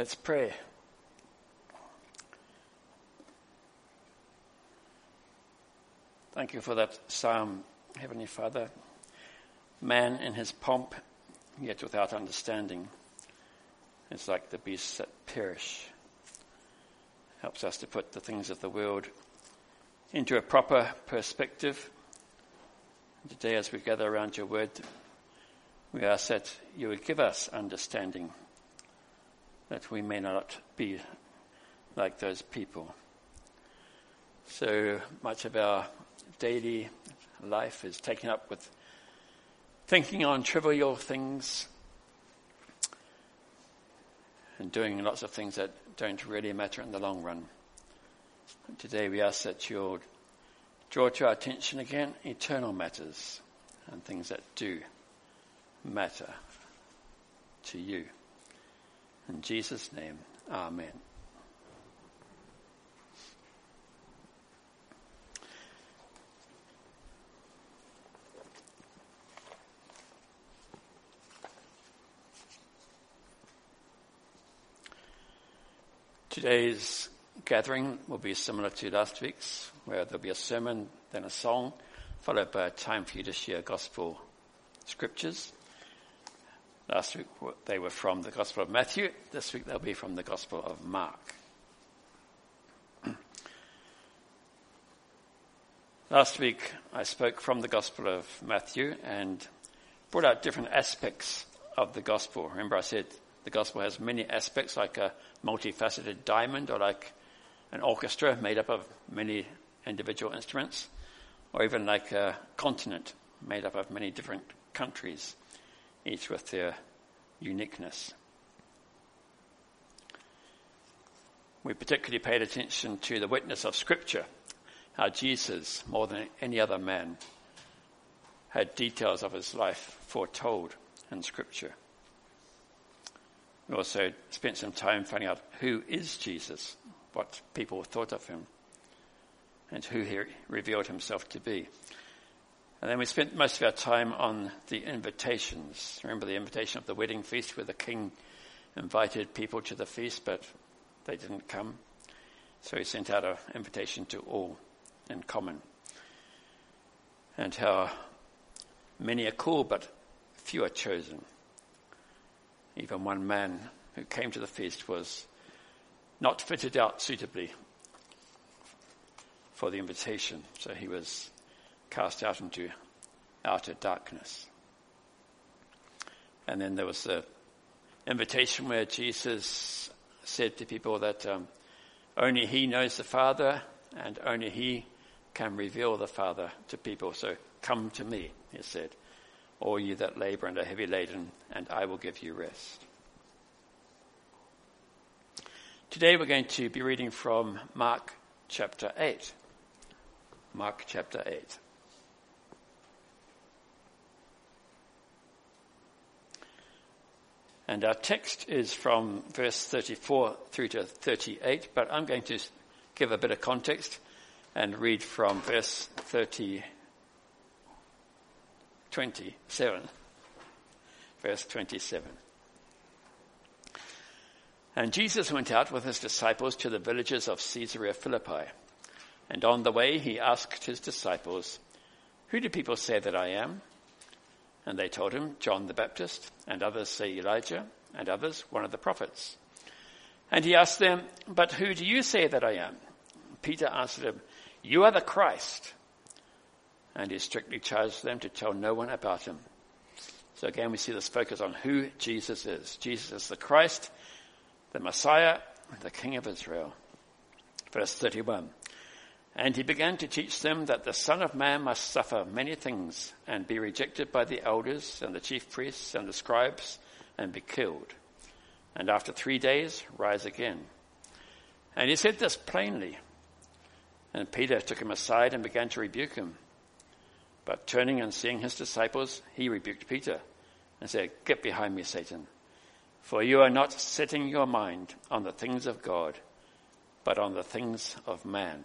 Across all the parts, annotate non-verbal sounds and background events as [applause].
Let's pray. Thank you for that psalm, Heavenly Father. Man in his pomp, yet without understanding, is like the beasts that perish. Helps us to put the things of the world into a proper perspective. Today, as we gather around your word, we ask that you would give us understanding, that we may not be like those people. So much of our daily life is taken up with thinking on trivial things and doing lots of things that don't really matter in the long run. Today we ask that you'll draw to our attention again eternal matters and things that do matter to you. In Jesus' name, Amen. Today's gathering will be similar to last week's, where there'll be a sermon, then a song, followed by a time for you to share gospel scriptures. Last week they were from the Gospel of Matthew. This week they'll be from the Gospel of Mark. [clears throat] Last week I spoke from the Gospel of Matthew and brought out different aspects of the Gospel. Remember I said the Gospel has many aspects like a multifaceted diamond or like an orchestra made up of many individual instruments, or even like a continent made up of many different countries, each with their uniqueness. We particularly paid attention to the witness of Scripture, how Jesus, more than any other man, had details of his life foretold in Scripture. We also spent some time finding out who is Jesus, what people thought of him, and who he revealed himself to be. And then we spent most of our time on the invitations. Remember the invitation of the wedding feast where the king invited people to the feast, but they didn't come. So he sent out an invitation to all in common. And how many are called, but few are chosen. Even one man who came to the feast was not fitted out suitably for the invitation, so he was cast out into outer darkness. And then there was the invitation where Jesus said to people that um, only he knows the Father and only he can reveal the Father to people. So come to me, he said all you that labor and are heavy laden, and I will give you rest. Today we're going to be reading from Mark chapter 8. Mark chapter 8. And our text is from verse 34 through to 38, but I'm going to give a bit of context and read from verse 30 27. Verse 27. And Jesus went out with his disciples to the villages of Caesarea Philippi. And on the way he asked his disciples, Who do people say that I am? And they told him, John the Baptist, and others say Elijah, and others one of the prophets. And he asked them, But who do you say that I am? Peter answered him, You are the Christ and he strictly charged them to tell no one about him. So again, we see this focus on who Jesus is. Jesus is the Christ, the Messiah, the King of Israel. Verse 31. And he began to teach them that the Son of Man must suffer many things and be rejected by the elders and the chief priests and the scribes and be killed. And after three days, rise again. And he said this plainly. And Peter took him aside and began to rebuke him. But turning and seeing his disciples, he rebuked Peter and said, Get behind me, Satan, for you are not setting your mind on the things of God, but on the things of man.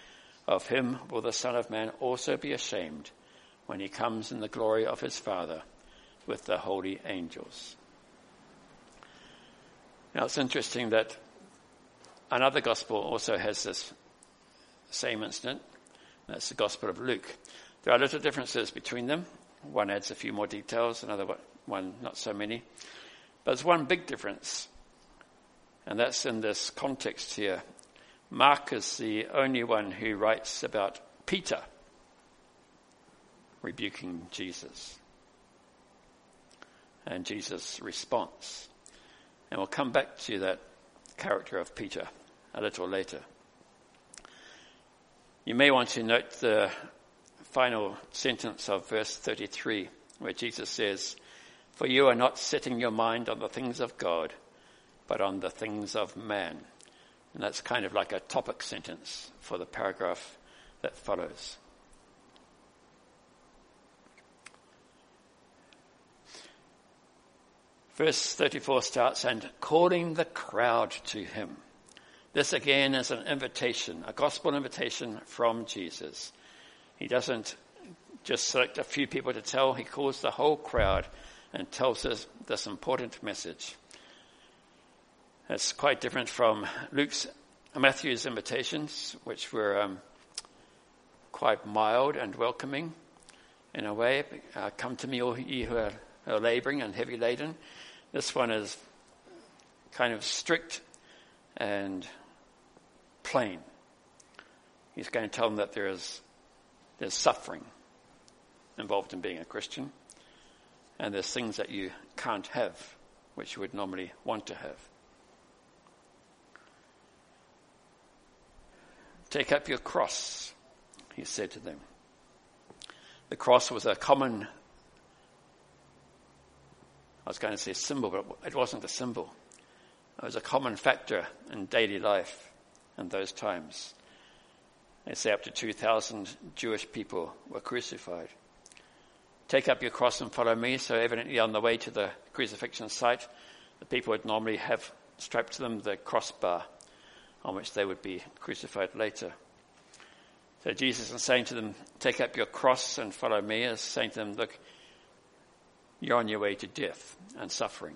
of him will the Son of Man also be ashamed when he comes in the glory of his Father with the holy angels. Now it's interesting that another gospel also has this same incident. That's the Gospel of Luke. There are little differences between them. One adds a few more details, another one not so many. But there's one big difference, and that's in this context here. Mark is the only one who writes about Peter rebuking Jesus and Jesus' response. And we'll come back to that character of Peter a little later. You may want to note the final sentence of verse 33, where Jesus says, For you are not setting your mind on the things of God, but on the things of man. And that's kind of like a topic sentence for the paragraph that follows. Verse 34 starts, and calling the crowd to him. This again is an invitation, a gospel invitation from Jesus. He doesn't just select a few people to tell, he calls the whole crowd and tells us this important message. It's quite different from Luke's, Matthew's invitations, which were um, quite mild and welcoming in a way. Uh, Come to me, all ye who are, are laboring and heavy laden. This one is kind of strict and plain. He's going to tell them that there is there's suffering involved in being a Christian, and there's things that you can't have, which you would normally want to have. Take up your cross, he said to them. The cross was a common I was going to say symbol, but it wasn't a symbol. It was a common factor in daily life in those times. They say up to 2,000 Jewish people were crucified. Take up your cross and follow me. So evidently on the way to the crucifixion site, the people would normally have strapped to them the crossbar on which they would be crucified later. So Jesus is saying to them, take up your cross and follow me, is saying to them, look, you're on your way to death and suffering.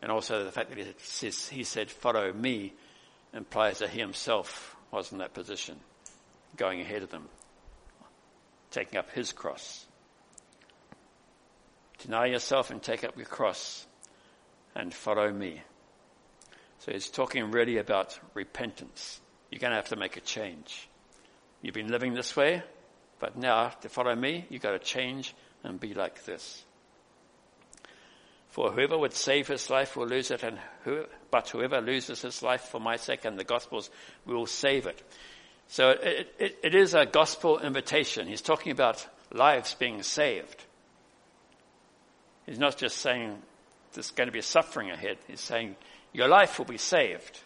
And also the fact that he says, he said, follow me implies that he himself was in that position, going ahead of them, taking up his cross. Deny yourself and take up your cross and follow me. So he's talking really about repentance. You're going to have to make a change. You've been living this way, but now to follow me, you've got to change and be like this. For whoever would save his life will lose it, and who, but whoever loses his life for my sake and the gospel's will save it. So it, it, it is a gospel invitation. He's talking about lives being saved. He's not just saying there's going to be suffering ahead. He's saying your life will be saved.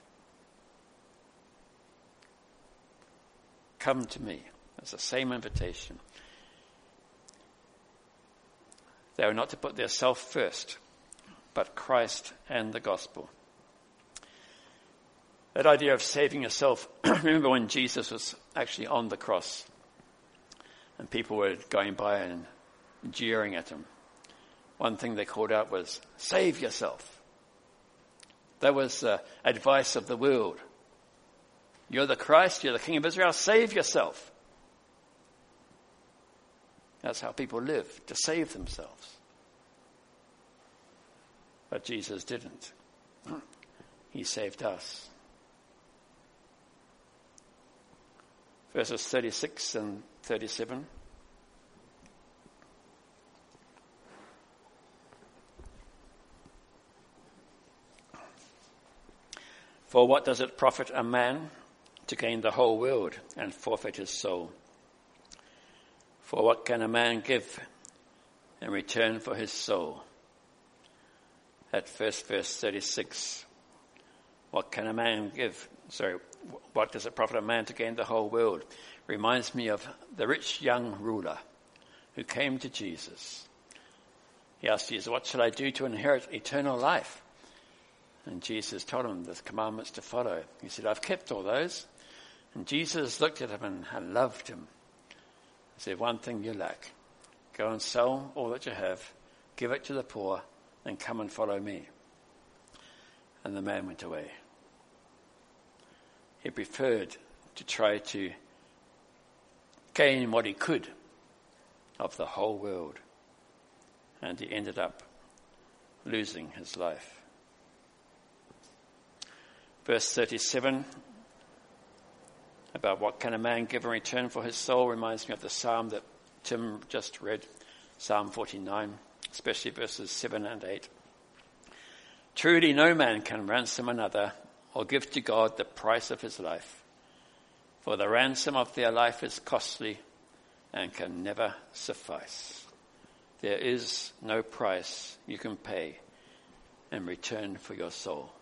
Come to me. It's the same invitation. They are not to put their self first, but Christ and the gospel. That idea of saving yourself, [clears throat] remember when Jesus was actually on the cross and people were going by and jeering at him. One thing they called out was, save yourself. That was advice of the world. You're the Christ, you're the King of Israel, save yourself. That's how people live, to save themselves. But Jesus didn't. [clears throat] He saved us. Verses 36 and 37. For what does it profit a man to gain the whole world and forfeit his soul? For what can a man give in return for his soul? at first verse 36. What can a man give? Sorry, what does it profit a man to gain the whole world? Reminds me of the rich young ruler who came to Jesus. He asked Jesus, What shall I do to inherit eternal life? And Jesus told him the commandments to follow. He said, I've kept all those. And Jesus looked at him and, loved him. He said, One thing you lack. Go and sell all that you have, give it to the poor, and come and follow me. And the man went away. He preferred to try to gain what he could of the whole world. And he ended up losing his life. Verse 37 about what can a man give in return for his soul reminds me of the psalm that Tim just read, Psalm 49, especially verses 7 and 8. Truly, no man can ransom another or give to God the price of his life, for the ransom of their life is costly and can never suffice. There is no price you can pay in return for your soul.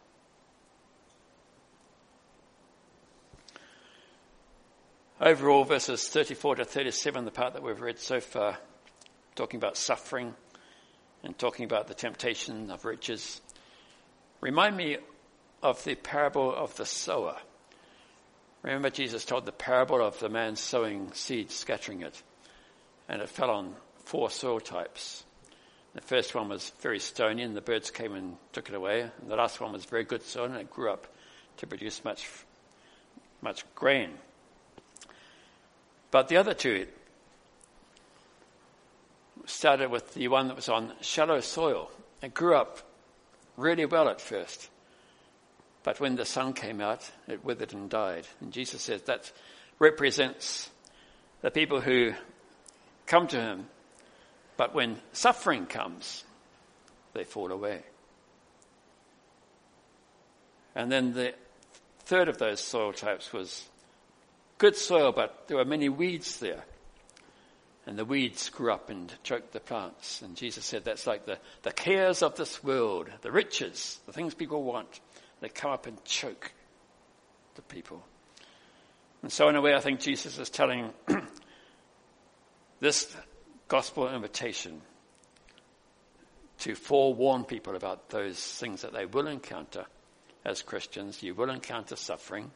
Overall, verses 34 to 37, the part that we've read so far, talking about suffering and talking about the temptation of riches, remind me of the parable of the sower. Remember, Jesus told the parable of the man sowing seed, scattering it, and it fell on four soil types. The first one was very stony, and the birds came and took it away. And the last one was very good soil, and it grew up to produce much, much grain. But the other two started with the one that was on shallow soil. It grew up really well at first. But when the sun came out, it withered and died. And Jesus says that represents the people who come to him, but when suffering comes, they fall away. And then the third of those soil types was good soil, but there were many weeds there. And the weeds grew up and choked the plants. And Jesus said that's like the, the cares of this world, the riches, the things people want. They come up and choke the people. And so, in a way, I think Jesus is telling [clears throat] this gospel invitation to forewarn people about those things that they will encounter as Christians. You will encounter suffering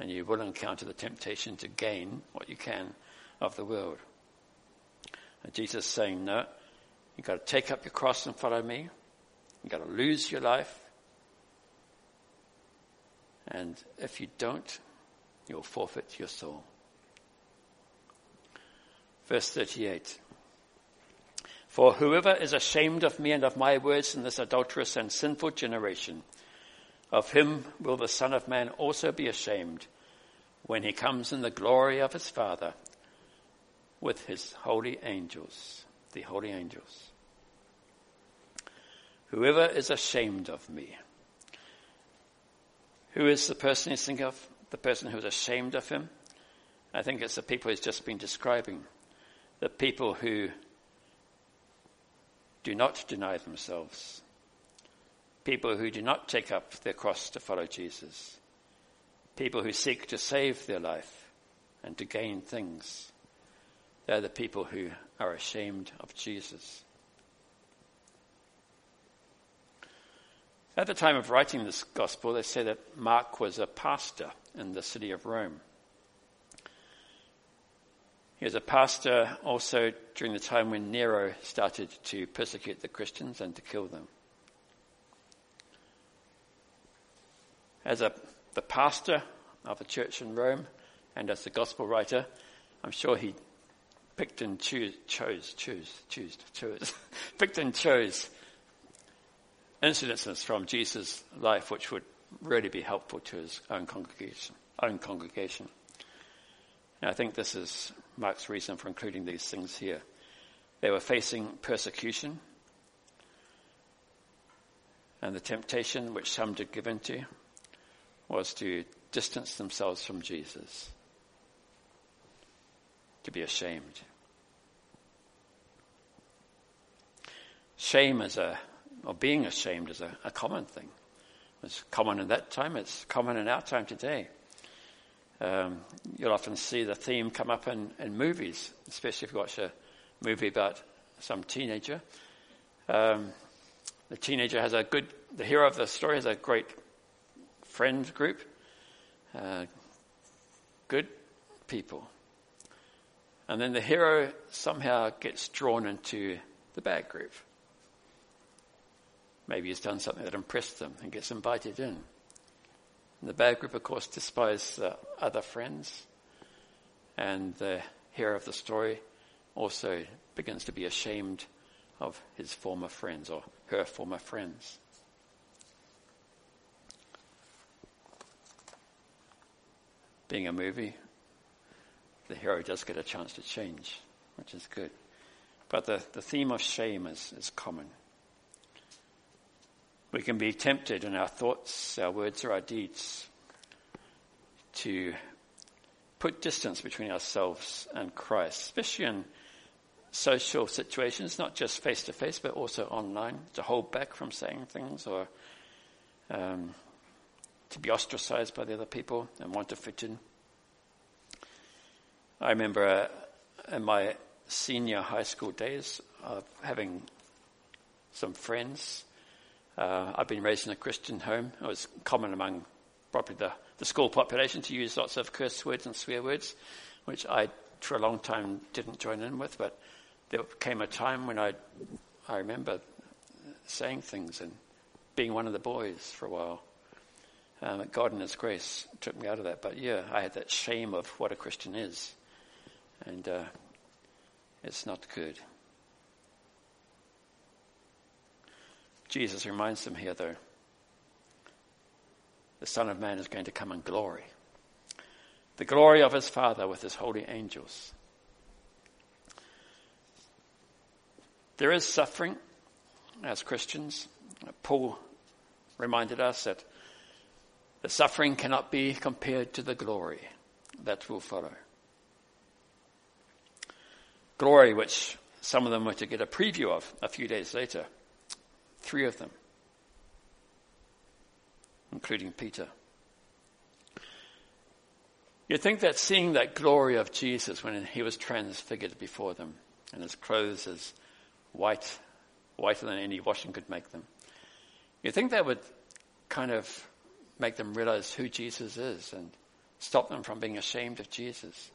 and you will encounter the temptation to gain what you can of the world. And Jesus is saying, no, you've got to take up your cross and follow me. You've got to lose your life. And if you don't, you'll forfeit your soul. Verse 38. For whoever is ashamed of me and of my words in this adulterous and sinful generation, of him will the Son of Man also be ashamed when he comes in the glory of his Father with his holy angels, the holy angels. Whoever is ashamed of me. Who is the person he's thinking of? The person who is ashamed of him? I think it's the people he's just been describing. The people who do not deny themselves, people who do not take up their cross to follow Jesus, people who seek to save their life and to gain things. They're the people who are ashamed of Jesus. At the time of writing this gospel, they say that Mark was a pastor in the city of Rome. He was a pastor also during the time when Nero started to persecute the Christians and to kill them. As a, the pastor of a church in Rome and as the gospel writer, I'm sure he picked and choose, chose, choose, [laughs] chose, picked and chose incidences from Jesus' life which would really be helpful to his own congregation. Own congregation. And I think this is Mark's reason for including these things here. They were facing persecution and the temptation which some did give into was to distance themselves from Jesus, to be ashamed. Shame is a or being ashamed is a, a common thing. It's common in that time, it's common in our time today. Um, you'll often see the theme come up in, in movies, especially if you watch a movie about some teenager. Um, the teenager has a good, the hero of the story has a great friend group, uh, good people. And then the hero somehow gets drawn into the bad group. Maybe he's done something that impressed them and gets invited in. And the bad group, of course, despise the other friends. And the hero of the story also begins to be ashamed of his former friends or her former friends. Being a movie, the hero does get a chance to change, which is good. But the, the theme of shame is, is common. We can be tempted in our thoughts, our words, or our deeds to put distance between ourselves and Christ, especially in social situations, not just face to face, but also online, to hold back from saying things or um, to be ostracized by the other people and want to fit in. I remember uh, in my senior high school days having some friends. Uh, I've been raised in a Christian home. It was common among probably the, the school population to use lots of curse words and swear words, which I, for a long time, didn't join in with. But there came a time when I, I remember saying things and being one of the boys for a while. Um, God in His grace took me out of that. But yeah, I had that shame of what a Christian is. And uh, it's not good. Jesus reminds them here, though, the Son of Man is going to come in glory. The glory of his Father with his holy angels. There is suffering as Christians. Paul reminded us that the suffering cannot be compared to the glory that will follow glory, which some of them were to get a preview of a few days later. Three of them, including Peter. You'd think that seeing that glory of Jesus when he was transfigured before them and his clothes as white, whiter than any washing could make them, you'd think that would kind of make them realize who Jesus is and stop them from being ashamed of Jesus.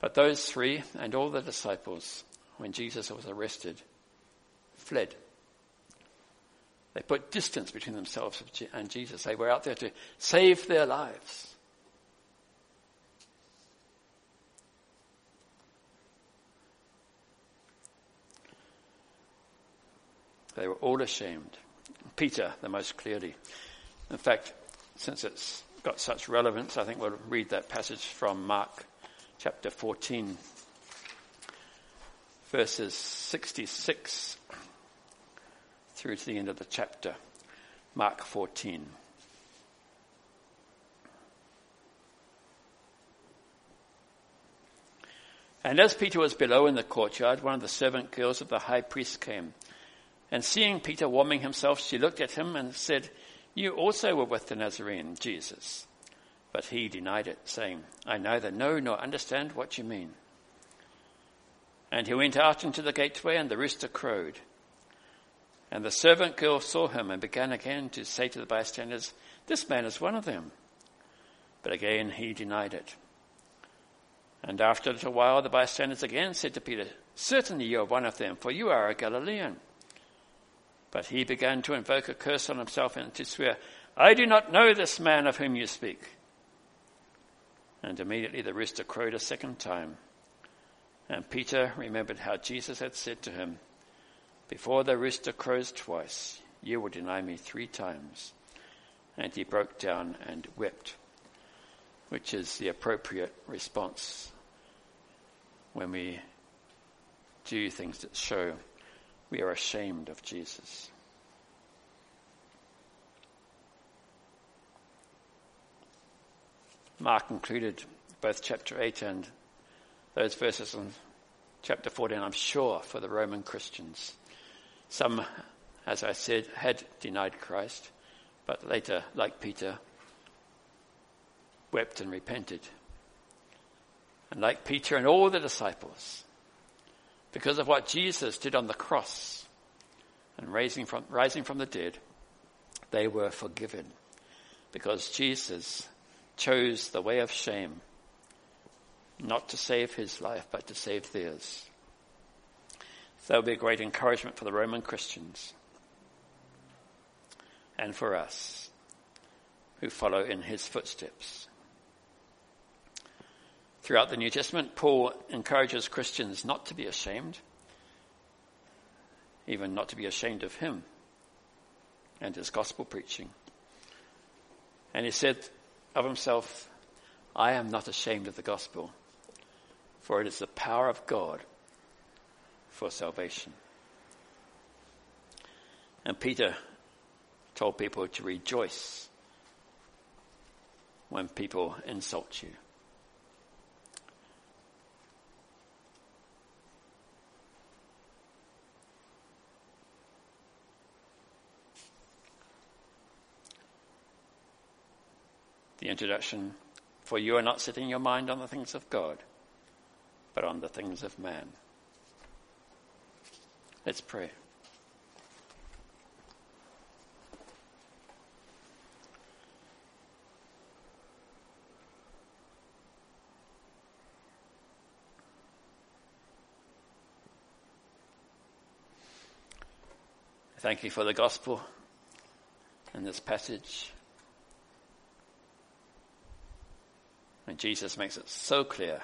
But those three and all the disciples, when Jesus was arrested, fled. They put distance between themselves and Jesus. They were out there to save their lives. They were all ashamed. Peter, the most clearly. In fact, since it's got such relevance, I think we'll read that passage from Mark chapter 14, verses 66 through to the end of the chapter. Mark 14. And as Peter was below in the courtyard, one of the servant girls of the high priest came. And seeing Peter warming himself, she looked at him and said, You also were with the Nazarene, Jesus. But he denied it, saying, I neither know nor understand what you mean. And he went out into the gateway, and the rooster crowed. And the servant girl saw him and began again to say to the bystanders, This man is one of them. But again he denied it. And after a little while, the bystanders again said to Peter, Certainly you are one of them, for you are a Galilean. But he began to invoke a curse on himself and to swear, I do not know this man of whom you speak. And immediately the rooster crowed a second time. And Peter remembered how Jesus had said to him, Before the rooster crows twice, you will deny me three times. And he broke down and wept, which is the appropriate response when we do things that show we are ashamed of Jesus. Mark included both chapter 8 and those verses in chapter 14, I'm sure, for the Roman Christians Some, as I said, had denied Christ, but later, like Peter, wept and repented. And like Peter and all the disciples, because of what Jesus did on the cross and raising from, rising from the dead, they were forgiven because Jesus chose the way of shame, not to save his life, but to save theirs. So that will be a great encouragement for the Roman Christians and for us who follow in his footsteps. Throughout the New Testament, Paul encourages Christians not to be ashamed, even not to be ashamed of him and his gospel preaching. And he said of himself, I am not ashamed of the gospel, for it is the power of God for salvation. And Peter told people to rejoice when people insult you. The introduction, for you are not setting your mind on the things of God, but on the things of man. Let's pray. Thank you for the gospel in this passage. And Jesus makes it so clear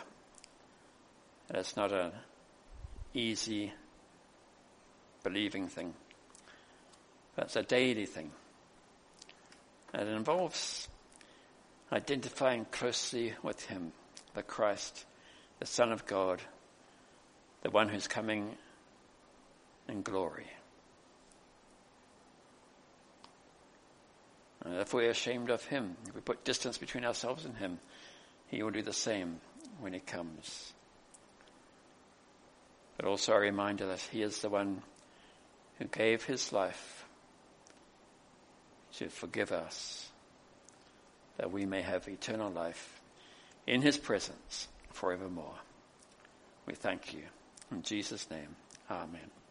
that it's not an easy believing thing, it's a daily thing. And it involves identifying closely with Him, the Christ, the Son of God, the one who's coming in glory. And if we're ashamed of Him, if we put distance between ourselves and Him, he will do the same when He comes. But also a reminder that He is the one who gave His life to forgive us, that we may have eternal life in His presence forevermore. We thank you. In Jesus' name, Amen.